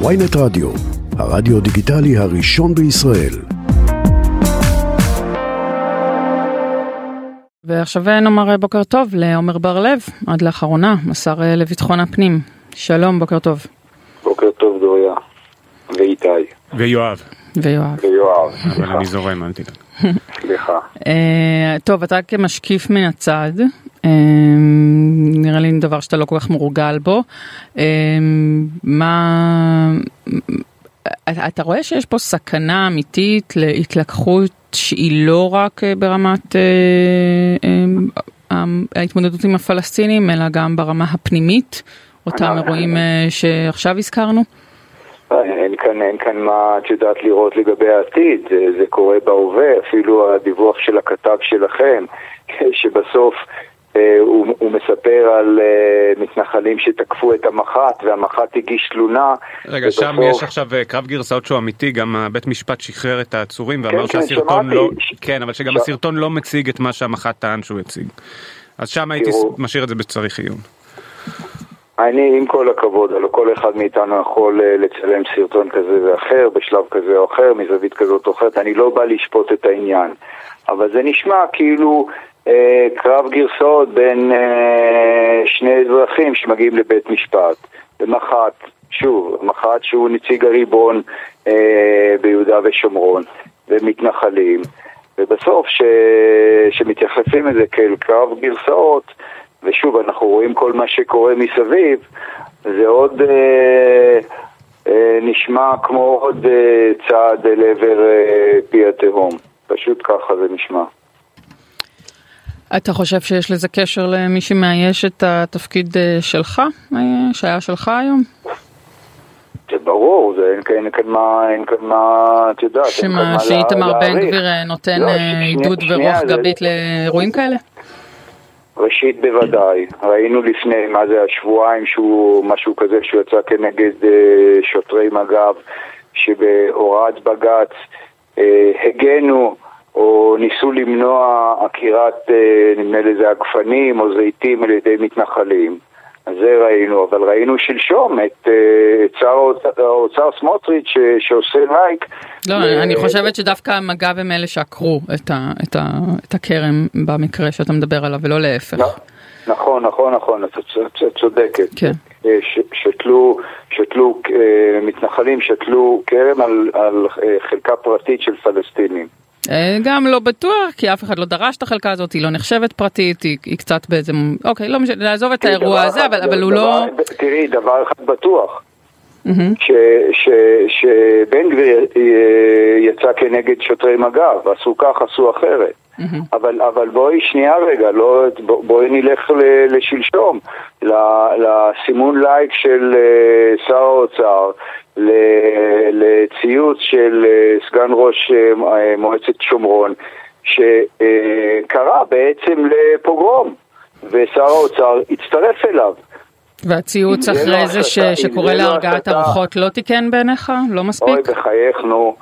ויינט רדיו, הרדיו דיגיטלי הראשון בישראל. ועכשיו נאמר בוקר טוב לעומר בר לב, עד לאחרונה, השר לביטחון הפנים. שלום, בוקר טוב. בוקר טוב דוריה, ואיתי. ויואב. ויואב. ויואב, אבל סליחה. אני זורם, אל תדאג. סליחה. אה, טוב, אתה כמשקיף מן הצד, אה, נראה לי דבר שאתה לא כל כך מורגל בו. אה, מה... אתה רואה שיש פה סכנה אמיתית להתלקחות שהיא לא רק אה, ברמת אה, אה, ההתמודדות עם הפלסטינים, אלא גם ברמה הפנימית, אותם אירועים אה, שעכשיו הזכרנו? אין כאן, אין כאן מה את יודעת לראות לגבי העתיד, זה, זה קורה בהווה, אפילו הדיווח של הכתב שלכם, שבסוף הוא, הוא מספר על אה, מתנחלים שתקפו את המח"ט, והמח"ט הגיש תלונה. רגע, שם ובסוף- יש עכשיו אה, קרב גרסאות שהוא אמיתי, גם בית משפט שחרר את העצורים ואמר כן, שהסרטון. לא... ש- כן, אבל שגם ש- הסרטון לא מציג את מה שהמח"ט טען שהוא הציג. אז שם הייתי תראו. משאיר את זה בצריך עיון. אני, עם כל הכבוד, הלוא כל אחד מאיתנו יכול אה, לצלם סרטון כזה ואחר, בשלב כזה או אחר, מזווית כזאת או אחרת, אני לא בא לשפוט את העניין. אבל זה נשמע כאילו אה, קרב גרסאות בין אה, שני אזרחים שמגיעים לבית משפט. ומח"ט, שוב, מח"ט שהוא נציג הריבון אה, ביהודה ושומרון, ומתנחלים. ובסוף, ש... שמתייחסים לזה כאל קרב גרסאות, ושוב, אנחנו רואים כל מה שקורה מסביב, זה עוד אה, אה, נשמע כמו עוד אה, צעד אל עבר אה, פי התהום. פשוט ככה זה נשמע. אתה חושב שיש לזה קשר למי שמאייש את התפקיד אה, שלך, אה, שהיה שלך היום? זה ברור, זה אין, כאן- אין כאן מה, אין כאן מה, את יודעת, אין כאן שמה, מה שאיתמר לה- בן. גביר אה, נותן לא, עידוד שנייה, ורוח זה- גבית לאירועים כאלה? ראשית בוודאי, ראינו לפני, מה זה, השבועיים שהוא, משהו כזה שהוא יצא כנגד אה, שוטרי מג"ב, שבהוראת בג"ץ אה, הגנו או ניסו למנוע עקירת, אה, נדמה לזה, עגפנים או זיתים על ידי מתנחלים. אז זה ראינו, אבל ראינו שלשום את, אה, את שר האוצר, סמוטריץ' ש- שעושה לייק. לא, ל- אני חושבת שדווקא מג"ב הם אלה שעקרו את ה- את ה- את הכרם במקרה שאתה מדבר עליו, ולא להפך. נ- נכון, נכון, נכון, את צודקת. כן. אה, ש- שתלו, שתלו, אה, מתנחלים שתלו כרם על, על אה, חלקה פרטית של פלסטינים. אה, גם לא בטוח, כי אף אחד לא דרש את החלקה הזאת, היא לא נחשבת פרטית, היא היא קצת באיזה... אוקיי, לא משנה, נעזוב את האירוע הזה, אבל אבל הוא דבר- לא... תראי, דבר אחד בטוח, ש- שבן גביר יצא כנגד שוטרי מג"ב, עשו כך, עשו אחרת. אבל, אבל בואי שנייה רגע, לא, בוא- בואי נלך ל- לשלשום, ל- לסימון לייק של אה, שר האוצר, לציוץ של אה, סגן ראש אה, מועצת שומרון, שקרא בעצם לפוגרום, ושר האוצר הצטרף אליו. והציוץ אחרי לא זה ש- שקורא לא להרגעת הרוחות לא תיקן בעיניך? לא אוי, מספיק? בחייך, נו.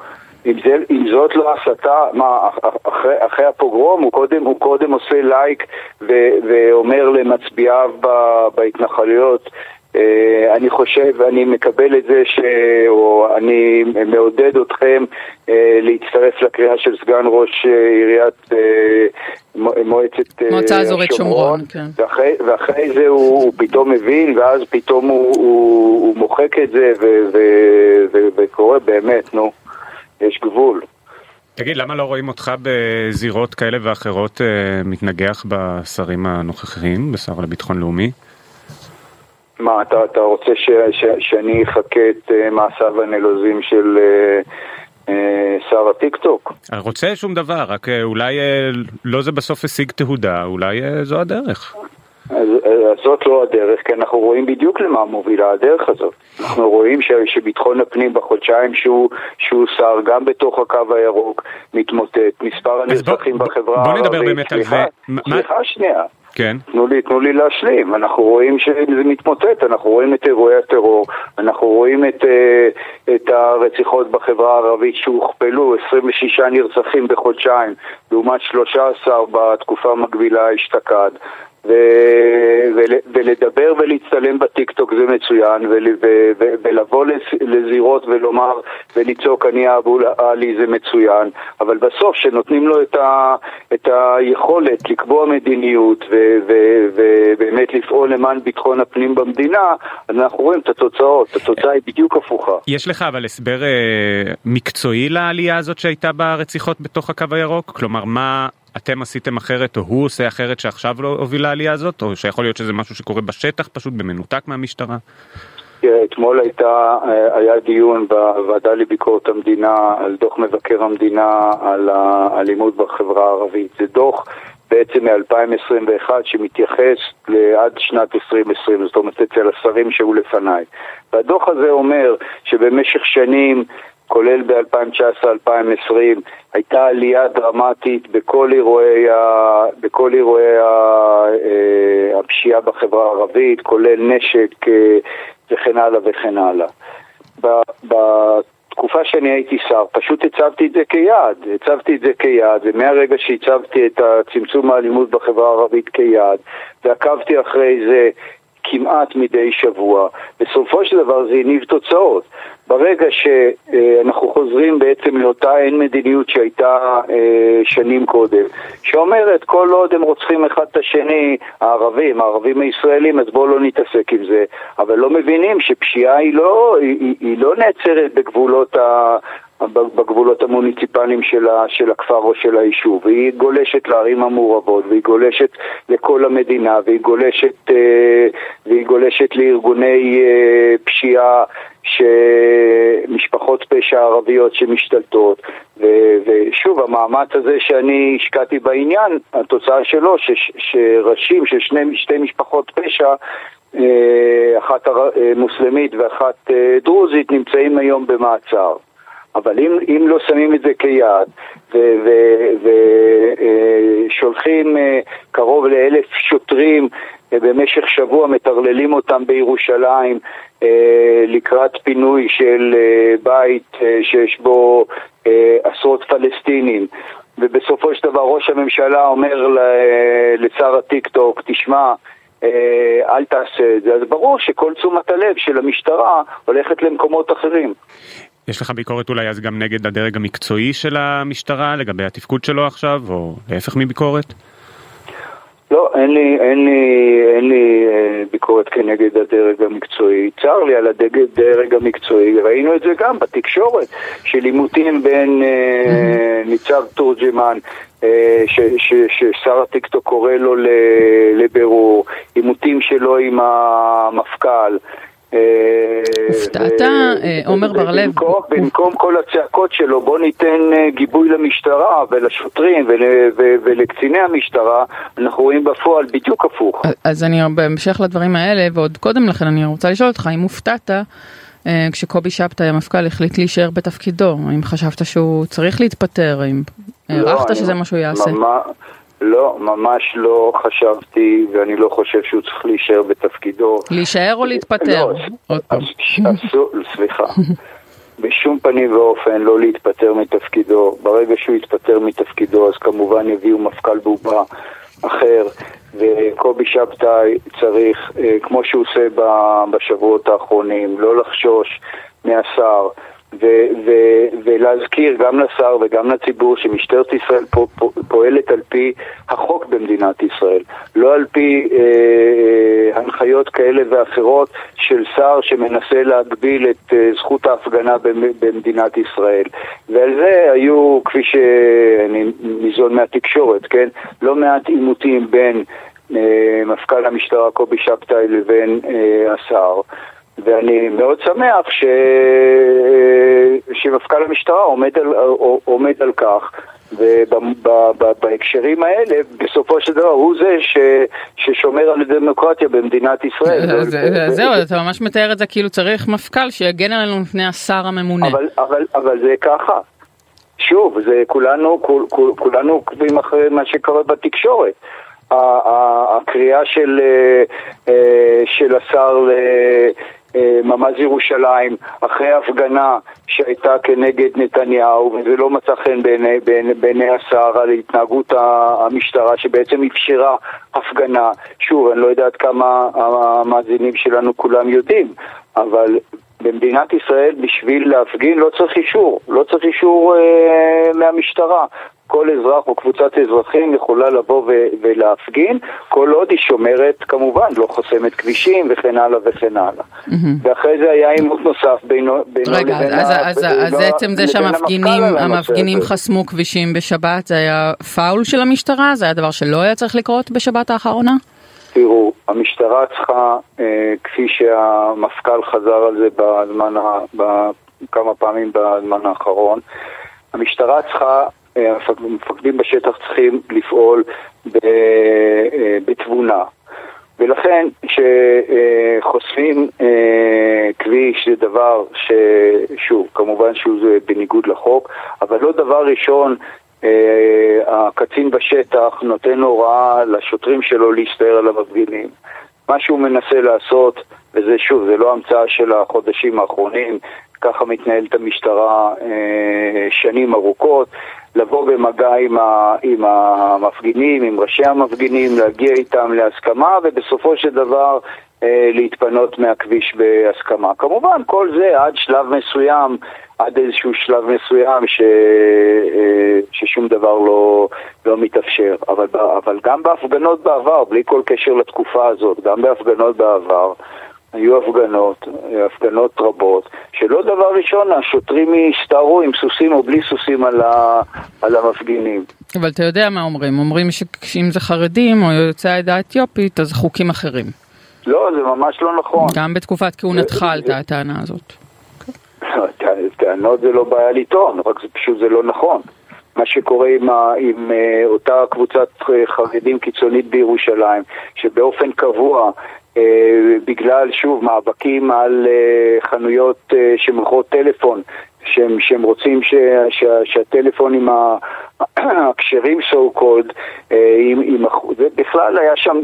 אם, זה, אם זאת לא הסתה, מה, אח- אחרי, אחרי הפוגרום הוא קודם, הוא קודם עושה לייק ו, ואומר למצביעיו בהתנחלויות, אני חושב, אני מקבל את זה, ש, או אני מעודד אתכם אה, להצטרף לקריאה של סגן ראש אה, עיריית אה, מו- מועצת אה, מועצה אזורית שומרון, כן. ואחרי, ואחרי זה הוא, הוא פתאום מבין, ואז פתאום הוא, הוא, הוא מוחק את זה ו, ו, ו, וקורא באמת, נו, יש גבול. תגיד, למה לא רואים אותך בזירות כאלה ואחרות אה, מתנגח בשרים הנוכחיים, בשר לביטחון לאומי? מה, אתה, אתה רוצה ש, ש, שאני אחקה את uh, מעשיו הנלוזים של uh, uh, שר הטיקטוק? אני רוצה שום דבר, רק אה, אולי אה, לא זה בסוף השיג תהודה, אולי אה, זו הדרך. אז, אז זאת לא הדרך, כי אנחנו רואים בדיוק למה מובילה הדרך הזאת. אנחנו רואים ש, שביטחון הפנים בחודשיים שהוא, שהוא שר, גם בתוך הקו הירוק, מתמוטט. מספר בוא- הנרצחים בוא- בחברה בוא הערבית... נדבר באמת על סליחה, זה. מה- סליחה שנייה. כן. תנו לי, תנו לי להשלים. אנחנו רואים שזה מתמוטט, אנחנו רואים את אירועי הטרור, אנחנו רואים את, אה, את הרציחות בחברה הערבית שהוכפלו, 26 נרצחים בחודשיים, לעומת 13 בתקופה המקבילה אשתקד. ו... ול... ולדבר ולהצטלם בטיקטוק זה מצוין, ול... ו... ו... ולבוא לזירות ולומר ולצעוק אני אבו עלי זה מצוין, אבל בסוף שנותנים לו את, ה... את היכולת לקבוע מדיניות ו... ו... ובאמת לפעול למען ביטחון הפנים במדינה, אז אנחנו רואים את התוצאות, התוצאה היא בדיוק הפוכה. יש לך אבל הסבר אה, מקצועי לעלייה הזאת שהייתה ברציחות בתוך הקו הירוק? כלומר מה... אתם עשיתם אחרת או הוא עושה אחרת שעכשיו לא הוביל לעלייה הזאת או שיכול להיות שזה משהו שקורה בשטח פשוט במנותק מהמשטרה? אתמול הייתה, אה, היה דיון בוועדה לביקורת המדינה על דוח מבקר המדינה על האלימות בחברה הערבית. זה דוח בעצם מ-2021 שמתייחס לעד שנת 2020, זאת אומרת אצל השרים שהיו לפניי. והדוח הזה אומר שבמשך שנים כולל ב-2019-2020, הייתה עלייה דרמטית בכל אירועי, ה... בכל אירועי ה... אה, הפשיעה בחברה הערבית, כולל נשק אה, וכן הלאה וכן הלאה. בתקופה שאני הייתי שר, פשוט הצבתי את זה כיעד, הצבתי את זה כיעד, ומהרגע שהצבתי את צמצום האלימות בחברה הערבית כיעד, ועקבתי אחרי זה כמעט מדי שבוע, בסופו של דבר זה הניב תוצאות. ברגע שאנחנו חוזרים בעצם לאותה אין מדיניות שהייתה אה, שנים קודם, שאומרת כל עוד הם רוצחים אחד את השני, הערבים, הערבים הישראלים, אז בואו לא נתעסק עם זה, אבל לא מבינים שפשיעה היא לא, היא, היא לא נעצרת בגבולות ה... בגבולות המוניציפליים של, ה, של הכפר או של היישוב, והיא גולשת לערים המעורבות, והיא גולשת לכל המדינה, והיא גולשת, אה, והיא גולשת לארגוני אה, פשיעה שמשפחות פשע ערביות שמשתלטות ו- ושוב המאמץ הזה שאני השקעתי בעניין התוצאה שלו ש- שראשים של שני, שתי משפחות פשע אה, אחת אה, מוסלמית ואחת אה, דרוזית נמצאים היום במעצר. אבל אם, אם לא שמים את זה כיעד ושולחים קרוב לאלף שוטרים במשך שבוע מטרללים אותם בירושלים אה, לקראת פינוי של אה, בית אה, שיש בו עשרות פלסטינים ובסופו של דבר ראש הממשלה אומר לשר הטיק טוק, תשמע, אל תעשה את זה, אז ברור שכל תשומת הלב של המשטרה הולכת למקומות אחרים. יש לך ביקורת אולי אז גם נגד הדרג המקצועי של המשטרה לגבי התפקוד שלו עכשיו, או להפך מביקורת? לא, אין לי, אין לי, אין לי אה, ביקורת כנגד הדרג המקצועי. צר לי על הדרג המקצועי, ראינו את זה גם בתקשורת, של עימותים בין אה, ניצב תורג'מן אה, ששר הטיקטוק קורא לו לבירור, עימותים שלו עם המפכ"ל. הופתעת, אה, עומר בר לב? במקום כל הצעקות שלו, בוא ניתן אה, גיבוי למשטרה ולשוטרים ולקציני המשטרה, אנחנו רואים בפועל בדיוק הפוך. אז אני בהמשך לדברים האלה, ועוד קודם לכן אני רוצה לשאול אותך, אם הופתעת אה, כשקובי שבתאי המפכ"ל החליט להישאר בתפקידו, האם חשבת שהוא צריך להתפטר, האם לא, הערכת שזה מה שהוא יעשה? לא, ממש לא חשבתי, ואני לא חושב שהוא צריך להישאר בתפקידו. להישאר או להתפטר? לא, אסור, סליחה. בשום פנים ואופן לא להתפטר מתפקידו. ברגע שהוא יתפטר מתפקידו, אז כמובן יביאו מפכ"ל בובה אחר, וקובי שבתאי צריך, אה, כמו שהוא עושה בשבועות האחרונים, לא לחשוש מהשר. ו- ו- ולהזכיר גם לשר וגם לציבור שמשטרת ישראל פועלת על פי החוק במדינת ישראל, לא על פי אה, אה, הנחיות כאלה ואחרות של שר שמנסה להגביל את אה, זכות ההפגנה במדינת ישראל. ועל זה היו, כפי שאני ניזון מהתקשורת, כן, לא מעט עימותים בין אה, מפכ"ל המשטרה קובי שבתאי לבין אה, השר. ואני מאוד שמח ש... שמפכ"ל המשטרה עומד על, עומד על כך ובהקשרים האלה בסופו של דבר הוא זה ש, ששומר על הדמוקרטיה במדינת ישראל. זהו, אתה ממש מתאר את זה כאילו צריך מפכ"ל שיגן עלינו מפני השר הממונה. אבל, אבל, אבל זה ככה. שוב, זה כולנו, כול, כולנו עוקבים אחרי מה שקורה בתקשורת. הקריאה של, אה, של השר ממ"ז ירושלים, אחרי הפגנה שהייתה כנגד נתניהו, וזה לא מצא חן בעיני, בעיני, בעיני השר על התנהגות המשטרה שבעצם אפשרה הפגנה. שוב, אני לא יודע עד כמה המאזינים שלנו כולם יודעים, אבל במדינת ישראל בשביל להפגין לא צריך אישור, לא צריך אישור אה, מהמשטרה. כל אזרח או קבוצת אזרחים יכולה לבוא ו- ולהפגין, כל עוד היא שומרת, כמובן, לא חוסמת כבישים וכן הלאה וכן הלאה. Mm-hmm. ואחרי זה היה עימות נוסף בינו, בינו רגע, לבין... רגע, אז, אז, אז עצם זה שהמפגינים המפגינים חסמו כבישים בשבת, זה היה פאול של המשטרה? זה היה דבר שלא היה צריך לקרות בשבת האחרונה? תראו, המשטרה צריכה, אה, כפי שהמפכ"ל חזר על זה בזמן, ה, כמה פעמים בזמן האחרון, המשטרה צריכה המפקדים בשטח צריכים לפעול אה, בתבונה. ולכן כשחושפים אה, כביש זה דבר ששוב, כמובן שהוא בניגוד לחוק, אבל לא דבר ראשון אה, הקצין בשטח נותן הוראה לשוטרים שלו להסתער על המפגינים. מה שהוא מנסה לעשות, וזה שוב, זה לא המצאה של החודשים האחרונים, ככה מתנהלת המשטרה אה, שנים ארוכות, לבוא במגע עם, ה, עם המפגינים, עם ראשי המפגינים, להגיע איתם להסכמה ובסופו של דבר אה, להתפנות מהכביש בהסכמה. כמובן, כל זה עד שלב מסוים, עד איזשהו שלב מסוים ש, אה, ששום דבר לא, לא מתאפשר. אבל, אבל גם בהפגנות בעבר, בלי כל קשר לתקופה הזאת, גם בהפגנות בעבר, היו הפגנות, הפגנות רבות, שלא דבר ראשון השוטרים הסתערו עם סוסים או בלי סוסים על, ה, על המפגינים. אבל אתה יודע מה אומרים, אומרים שאם זה חרדים או יוצאי העדה האתיופית אז חוקים אחרים. לא, זה ממש לא נכון. גם בתקופת כהונתך עלתה הטענה הזאת. טענות זה לא בעיה לטעון, רק זה פשוט זה לא נכון. מה שקורה עם, ה, עם uh, אותה קבוצת חרדים קיצונית בירושלים, שבאופן קבוע אה, בגלל, שוב, מאבקים על אה, חנויות אה, שמוכרות טלפון, שהם, שהם רוצים ש, ש, שהטלפונים הכשרים so called, עם, עם, זה בכלל היה שם...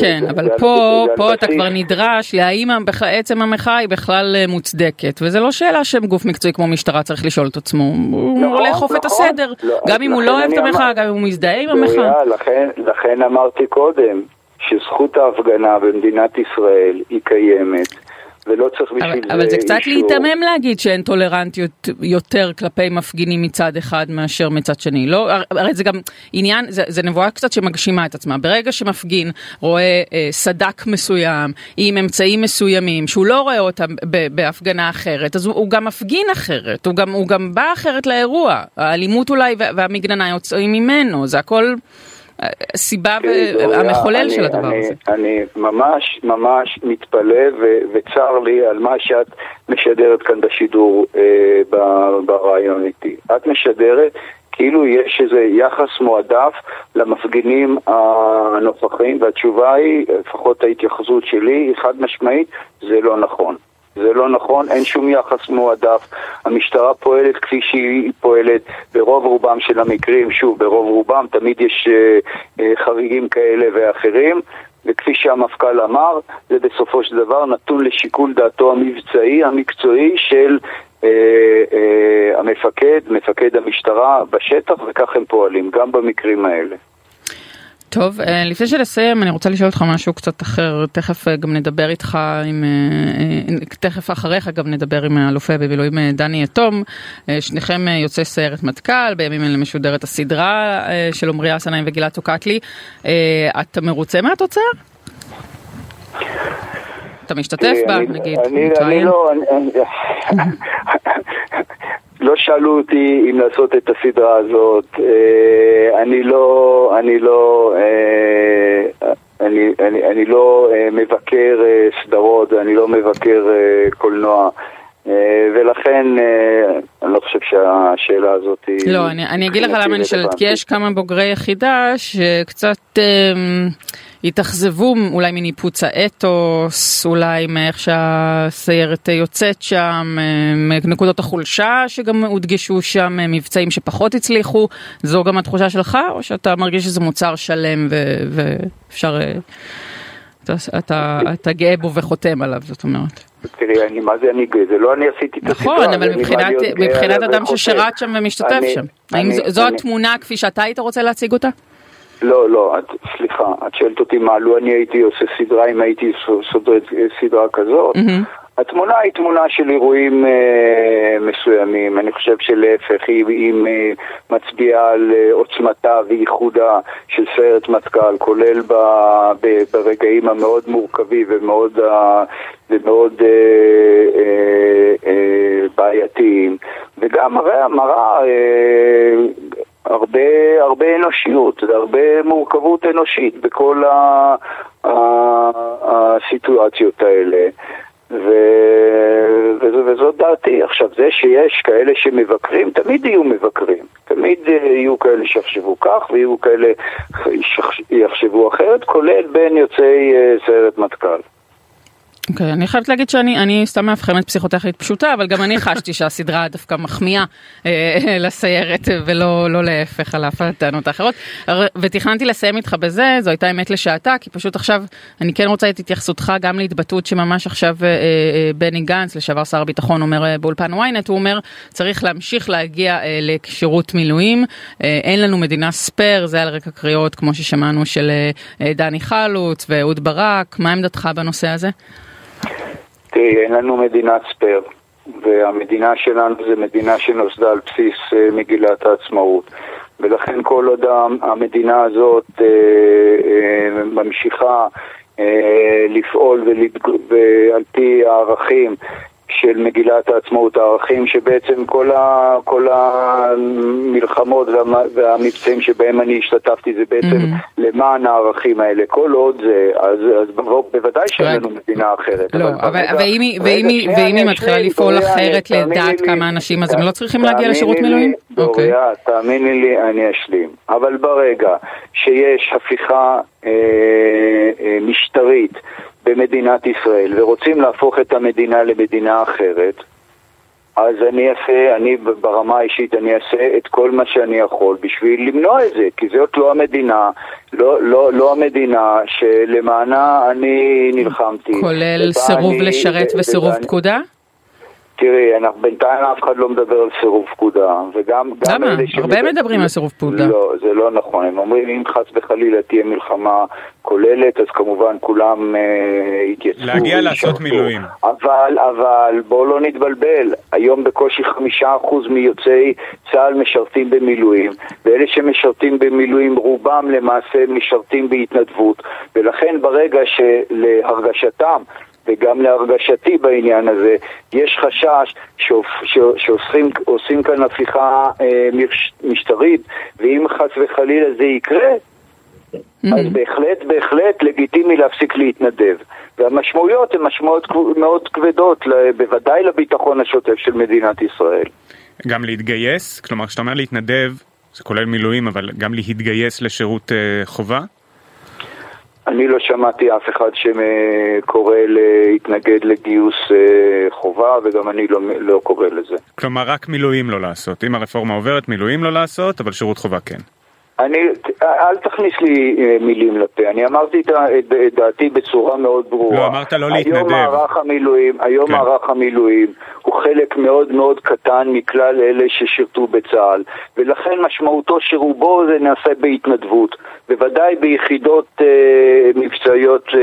כן, זה, אבל זה, פה, זה, פה זה אתה כבר נדרש להאם עצם המחאה היא בכלל מוצדקת, וזו לא שאלה שגוף מקצועי כמו משטרה צריך לשאול את עצמו, הוא נכון, לאכוף נכון, את הסדר, לא, גם אם הוא לא אוהב את המחאה, גם אם הוא מזדהה עם המחאה. לכן, לכן אמרתי קודם, שזכות ההפגנה במדינת ישראל היא קיימת. ולא צריך בשביל אבל, זה אבל זה קצת אישור. להיתמם להגיד שאין טולרנטיות יותר כלפי מפגינים מצד אחד מאשר מצד שני. לא, הרי זה גם עניין, זה, זה נבואה קצת שמגשימה את עצמה. ברגע שמפגין רואה אה, סדק מסוים עם אמצעים מסוימים, שהוא לא רואה אותם ב, בהפגנה אחרת, אז הוא, הוא גם מפגין אחרת, הוא גם, הוא גם בא אחרת לאירוע. האלימות אולי והמגננה יוצאים ממנו, זה הכל... הסיבה כן, והמחולל של הדבר אני, הזה. אני ממש ממש מתפלא ו- וצר לי על מה שאת משדרת כאן בשידור אה, ברעיון איתי. את משדרת כאילו יש איזה יחס מועדף למפגינים הנוכחים, והתשובה היא, לפחות ההתייחסות שלי, היא חד משמעית, זה לא נכון. זה לא נכון, אין שום יחס מועדף. המשטרה פועלת כפי שהיא פועלת ברוב רובם של המקרים, שוב, ברוב רובם תמיד יש אה, אה, חריגים כאלה ואחרים, וכפי שהמפכ"ל אמר, זה בסופו של דבר נתון לשיקול דעתו המבצעי, המקצועי של אה, אה, המפקד, מפקד המשטרה בשטח, וכך הם פועלים, גם במקרים האלה. טוב, אה, לפני שנסיים אני רוצה לשאול אותך משהו קצת אחר, תכף אה, גם נדבר איתך עם, אה, תכף אחריך גם נדבר עם האלופה במילואים דני יתום, שניכם יוצאי סיירת מטכ"ל, בימים אלה משודרת הסדרה של עמרי אסנאים וגלעד טוקטלי, אתה מרוצה מהתוצאה? אתה משתתף בה, נגיד, אני לא, לא שאלו אותי אם לעשות את הסדרה הזאת, אה, אני לא, אני לא, אה, אני, אני, אני לא אה, מבקר סדרות, אני לא מבקר קולנוע. ולכן אני לא חושב שהשאלה הזאת היא... לא, אני, אני אגיד לך למה אני שואלת, כי יש כמה בוגרי יחידה שקצת... התאכזבו אולי מניפוץ האתוס, אולי מאיך שהסיירת יוצאת שם, מנקודות החולשה שגם הודגשו שם, מבצעים שפחות הצליחו, זו גם התחושה שלך, או שאתה מרגיש שזה מוצר שלם ואפשר, אתה, אתה, אתה גאה בו וחותם עליו, זאת אומרת? תראי, אני, מה זה אני גאה? זה לא אני עשיתי את נכון, הסדרה. אבל זה מבחינת, אני גאה מבחינת אדם. ששירת שם ומשתתף אני- שם. האם אני- זו, אני- התמונה כפי שאתה היית רוצה להציג אותה? לא, לא, את, סליחה, את שואלת אותי מה, לו אני הייתי עושה סדרה אם הייתי סודרת אה, סדרה כזאת? מהמם. התמונה היא תמונה של אירועים אה, מסוימים, אני חושב שלהפך היא, היא אה, מצביעה על אה, עוצמתה וייחודה של סיירת מטכ"ל, כולל ב, ב, ברגעים המאוד מורכבים ומאוד, אה, ומאוד אה, אה, אה, בעייתיים, וגם מראה, מראה אה, הרבה, הרבה אנושיות, הרבה מורכבות אנושית בכל ה, ה, הסיטואציות האלה. ו... וזו, וזאת דעתי. עכשיו, זה שיש כאלה שמבקרים, תמיד יהיו מבקרים. תמיד אה, יהיו כאלה שיחשבו כך, ויהיו כאלה שיחשבו אחרת, כולל בין יוצאי אה, סיירת מטכ"ל. אוקיי, אני חייבת להגיד שאני אני סתם מאבחנת פסיכוטכנית פשוטה, אבל גם אני חשתי שהסדרה דווקא מחמיאה אה, לסיירת ולא לא להפך על אף הטענות האחרות. ותכננתי לסיים איתך בזה, זו הייתה אמת לשעתה, כי פשוט עכשיו אני כן רוצה את התייחסותך גם להתבטאות שממש עכשיו אה, אה, בני גנץ, לשעבר שר הביטחון, אומר אה, באולפן ynet, הוא אומר צריך להמשיך להגיע אה, לשירות מילואים, אה, אין לנו מדינה ספייר, זה על רקע קריאות כמו ששמענו של אה, אה, דני חלוץ ואהוד ברק, מה עמדתך בנושא הזה? תראי, אין לנו מדינת ספייר, והמדינה שלנו זה מדינה שנוסדה על בסיס אה, מגילת העצמאות. ולכן כל עוד המ- המדינה הזאת אה, אה, ממשיכה לפעול ועל פי הערכים של מגילת העצמאות, הערכים שבעצם כל, ה, כל המלחמות והמ- והמבצעים שבהם אני השתתפתי זה בעצם Mhm. למען הערכים האלה. כל עוד זה, אז, אז בו- בוודאי שאין. לנו מדינה אחרת. לא, אבל ברגע- ואם היא- מתחילה לפעול אחרת לדעת כמה אנשים, אז הם לא צריכים להגיע לשירות מילואים? אוקיי. דוריה, תאמיני לי, אני אשלים. אבל ברגע שיש הפיכה אה, אה, משטרית במדינת ישראל ורוצים להפוך את המדינה למדינה אחרת, אז אני אעשה, אני ברמה האישית, אני אעשה את כל מה שאני יכול בשביל למנוע את זה, כי זאת לא המדינה, לא, לא, לא המדינה שלמענה אני נלחמתי. כולל סירוב אני- לשרת וסירוב פקודה? תראי, אנחנו, בינתיים אף אחד לא מדבר על סירוב פקודה, וגם... גם למה? הרבה שמדבר- מדברים על סירוב פקודה. לא, זה לא נכון. הם אומרים, אם חס וחלילה תהיה מלחמה כוללת, אז כמובן כולם אה, יתייצבו. להגיע לעשות. מילואים. אבל, אבל, בואו לא נתבלבל. היום בקושי חמישה אחוז מיוצאי צה"ל משרתים במילואים, ואלה שמשרתים במילואים, רובם למעשה משרתים בהתנדבות, ולכן ברגע שלהרגשתם וגם להרגשתי בעניין הזה, יש חשש שעושים עושים כאן הפיכה אה, מש- משטרית, ואם חס וחלילה זה יקרה, אז בהחלט, בהחלט לגיטימי להפסיק להתנדב. והמשמעויות הן משמעויות מאוד כבדות, בוודאי לביטחון השוטף של מדינת ישראל. גם להתגייס? כלומר, כשאתה אומר להתנדב, זה כולל מילואים, אבל גם להתגייס לשירות אה, חובה? אני לא שמעתי אף אחד שקורא להתנגד לגיוס אה, חובה, וגם אני לא, לא קורא לזה. כלומר, רק מילואים לא לעשות. אם הרפורמה עוברת, מילואים לא לעשות, אבל שירות חובה כן. אני, אל תכניס לי אה, מילים לפה, אני אמרתי את ה- את את דעתי בצורה מאוד ברורה. לא, אמרת לא להתנדב. היום מערך המילואים, היום כן. מערך המילואים הוא חלק מאוד מאוד קטן מכלל אלה ששירתו בצה"ל, ולכן משמעותו שרובו זה נעשה בהתנדבות, בוודאי ביחידות אה, מבצעיות אה,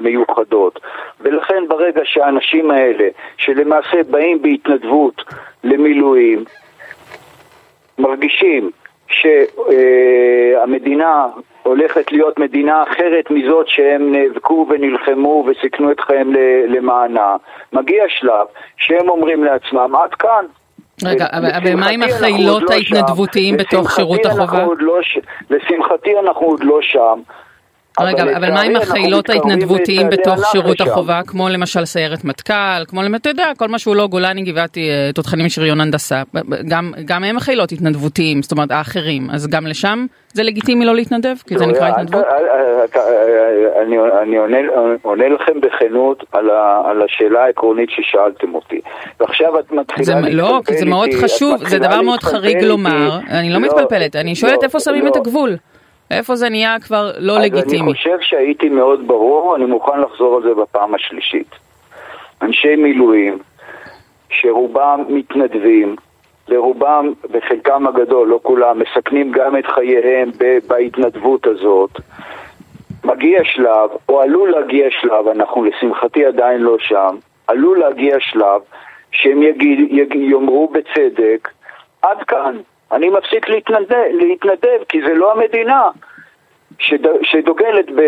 מיוחדות. ולכן ברגע שהאנשים האלה, שלמעשה באים בהתנדבות למילואים, מרגישים שהמדינה הולכת להיות מדינה אחרת מזאת שהם נאבקו ונלחמו וסיכנו את חייהם למענה, מגיע שלב שהם אומרים לעצמם עד כאן. רגע, אבל- אבל מה עם החילות לא ההתנדבותיים. בתוך שירות החובה? לא לשמחתי אנחנו עוד לא שם. רגע, אבל מה עם החילות ההתנדבותיים בתוך שירות לשם. החובה, כמו למשל סיירת מטכ"ל, כמו, למ- אתה יודע, כל מה שהוא לא גולני, גבעתי, אה, תותחנים שריון הנדסה, גם- גם הם חילות התנדבותיים, זאת אומרת האחרים, אז גם לשם זה לגיטימי לא להתנדב? כי זה לא, נקרא אתה- התנדבות? אתה- אני אני עונה- עונה לכם בכנות על ה- על השאלה העקרונית ששאלתם אותי. ועכשיו את מתחילה זה, להתפלפל לא, כי זה מאוד חשוב, זה דבר מאוד חריג. לומר, אני לא מתפלפלת, אני שואלת לא, איפה שמים לא. את הגבול? איפה זה נהיה כבר לא אז לגיטימי? אני חושב שהייתי מאוד ברור, אני מוכן לחזור על זה בפעם השלישית. אנשי מילואים, שרובם מתנדבים, לרובם וחלקם הגדול, לא כולם, מסכנים גם את חייהם בהתנדבות הזאת. מגיע שלב, או עלול להגיע שלב, אנחנו לשמחתי עדיין לא שם, עלול להגיע שלב שהם יגיד, יג, יאמרו בצדק, עד כאן, אני מפסיק להתנדב, להתנדב כי זה לא המדינה שד, שדוגלת ב,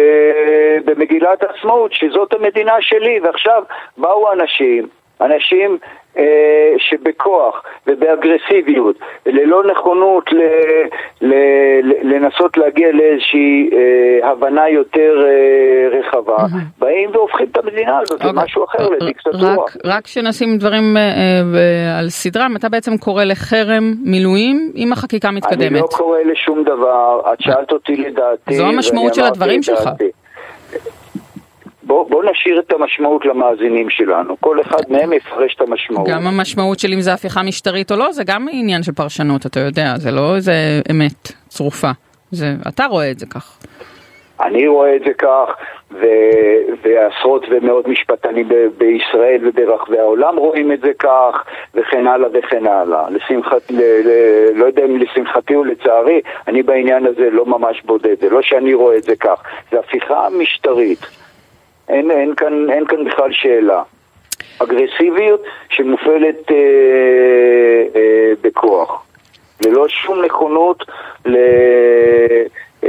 במגילת העצמאות, שזאת המדינה שלי, ועכשיו באו אנשים, אנשים שבכוח ובאגרסיביות, ללא נכונות ל, ל, ל, לנסות להגיע לאיזושהי אה, הבנה יותר אה, רחבה, mm-hmm. באים והופכים את המדינה הזאת okay. אוקיי. למשהו אחר, uh, לדיקטטורה. רק, רק שנשים דברים אה, אה, על סדרם, אתה בעצם קורא לחרם מילואים אם החקיקה מתקדמת. אני לא קורא לשום דבר, את שאלת אותי לדעתי. זו המשמעות של הדברים שלך. בוא, בוא נשאיר את המשמעות למאזינים שלנו, כל אחד מהם יפרש את המשמעות. גם המשמעות של אם זה הפיכה משטרית או לא, זה גם עניין של פרשנות, אתה יודע, זה לא איזה אמת צרופה, זה, אתה רואה את זה כך. אני רואה את זה כך, ו, ועשרות ומאות משפטנים ב, בישראל וברחבי העולם רואים את זה כך, וכן הלאה וכן הלאה. לשמחת, ל, ל, לא יודע אם לשמחתי או לצערי, אני בעניין הזה לא ממש בודד, זה לא שאני רואה את זה כך, זה הפיכה משטרית. אין, אין, כאן, אין כאן בכלל שאלה. אגרסיביות שמופעלת אה, אה, בכוח, ללא שום נכונות ל, אה,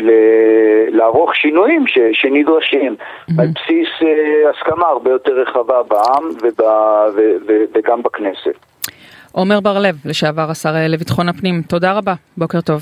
ל, לערוך שינויים ש, שנדרשים, mm-hmm. על בסיס אה, הסכמה הרבה יותר רחבה בעם וב, ו, ו, וגם בכנסת. עומר בר לב, לשעבר השר לביטחון הפנים, תודה רבה, בוקר טוב.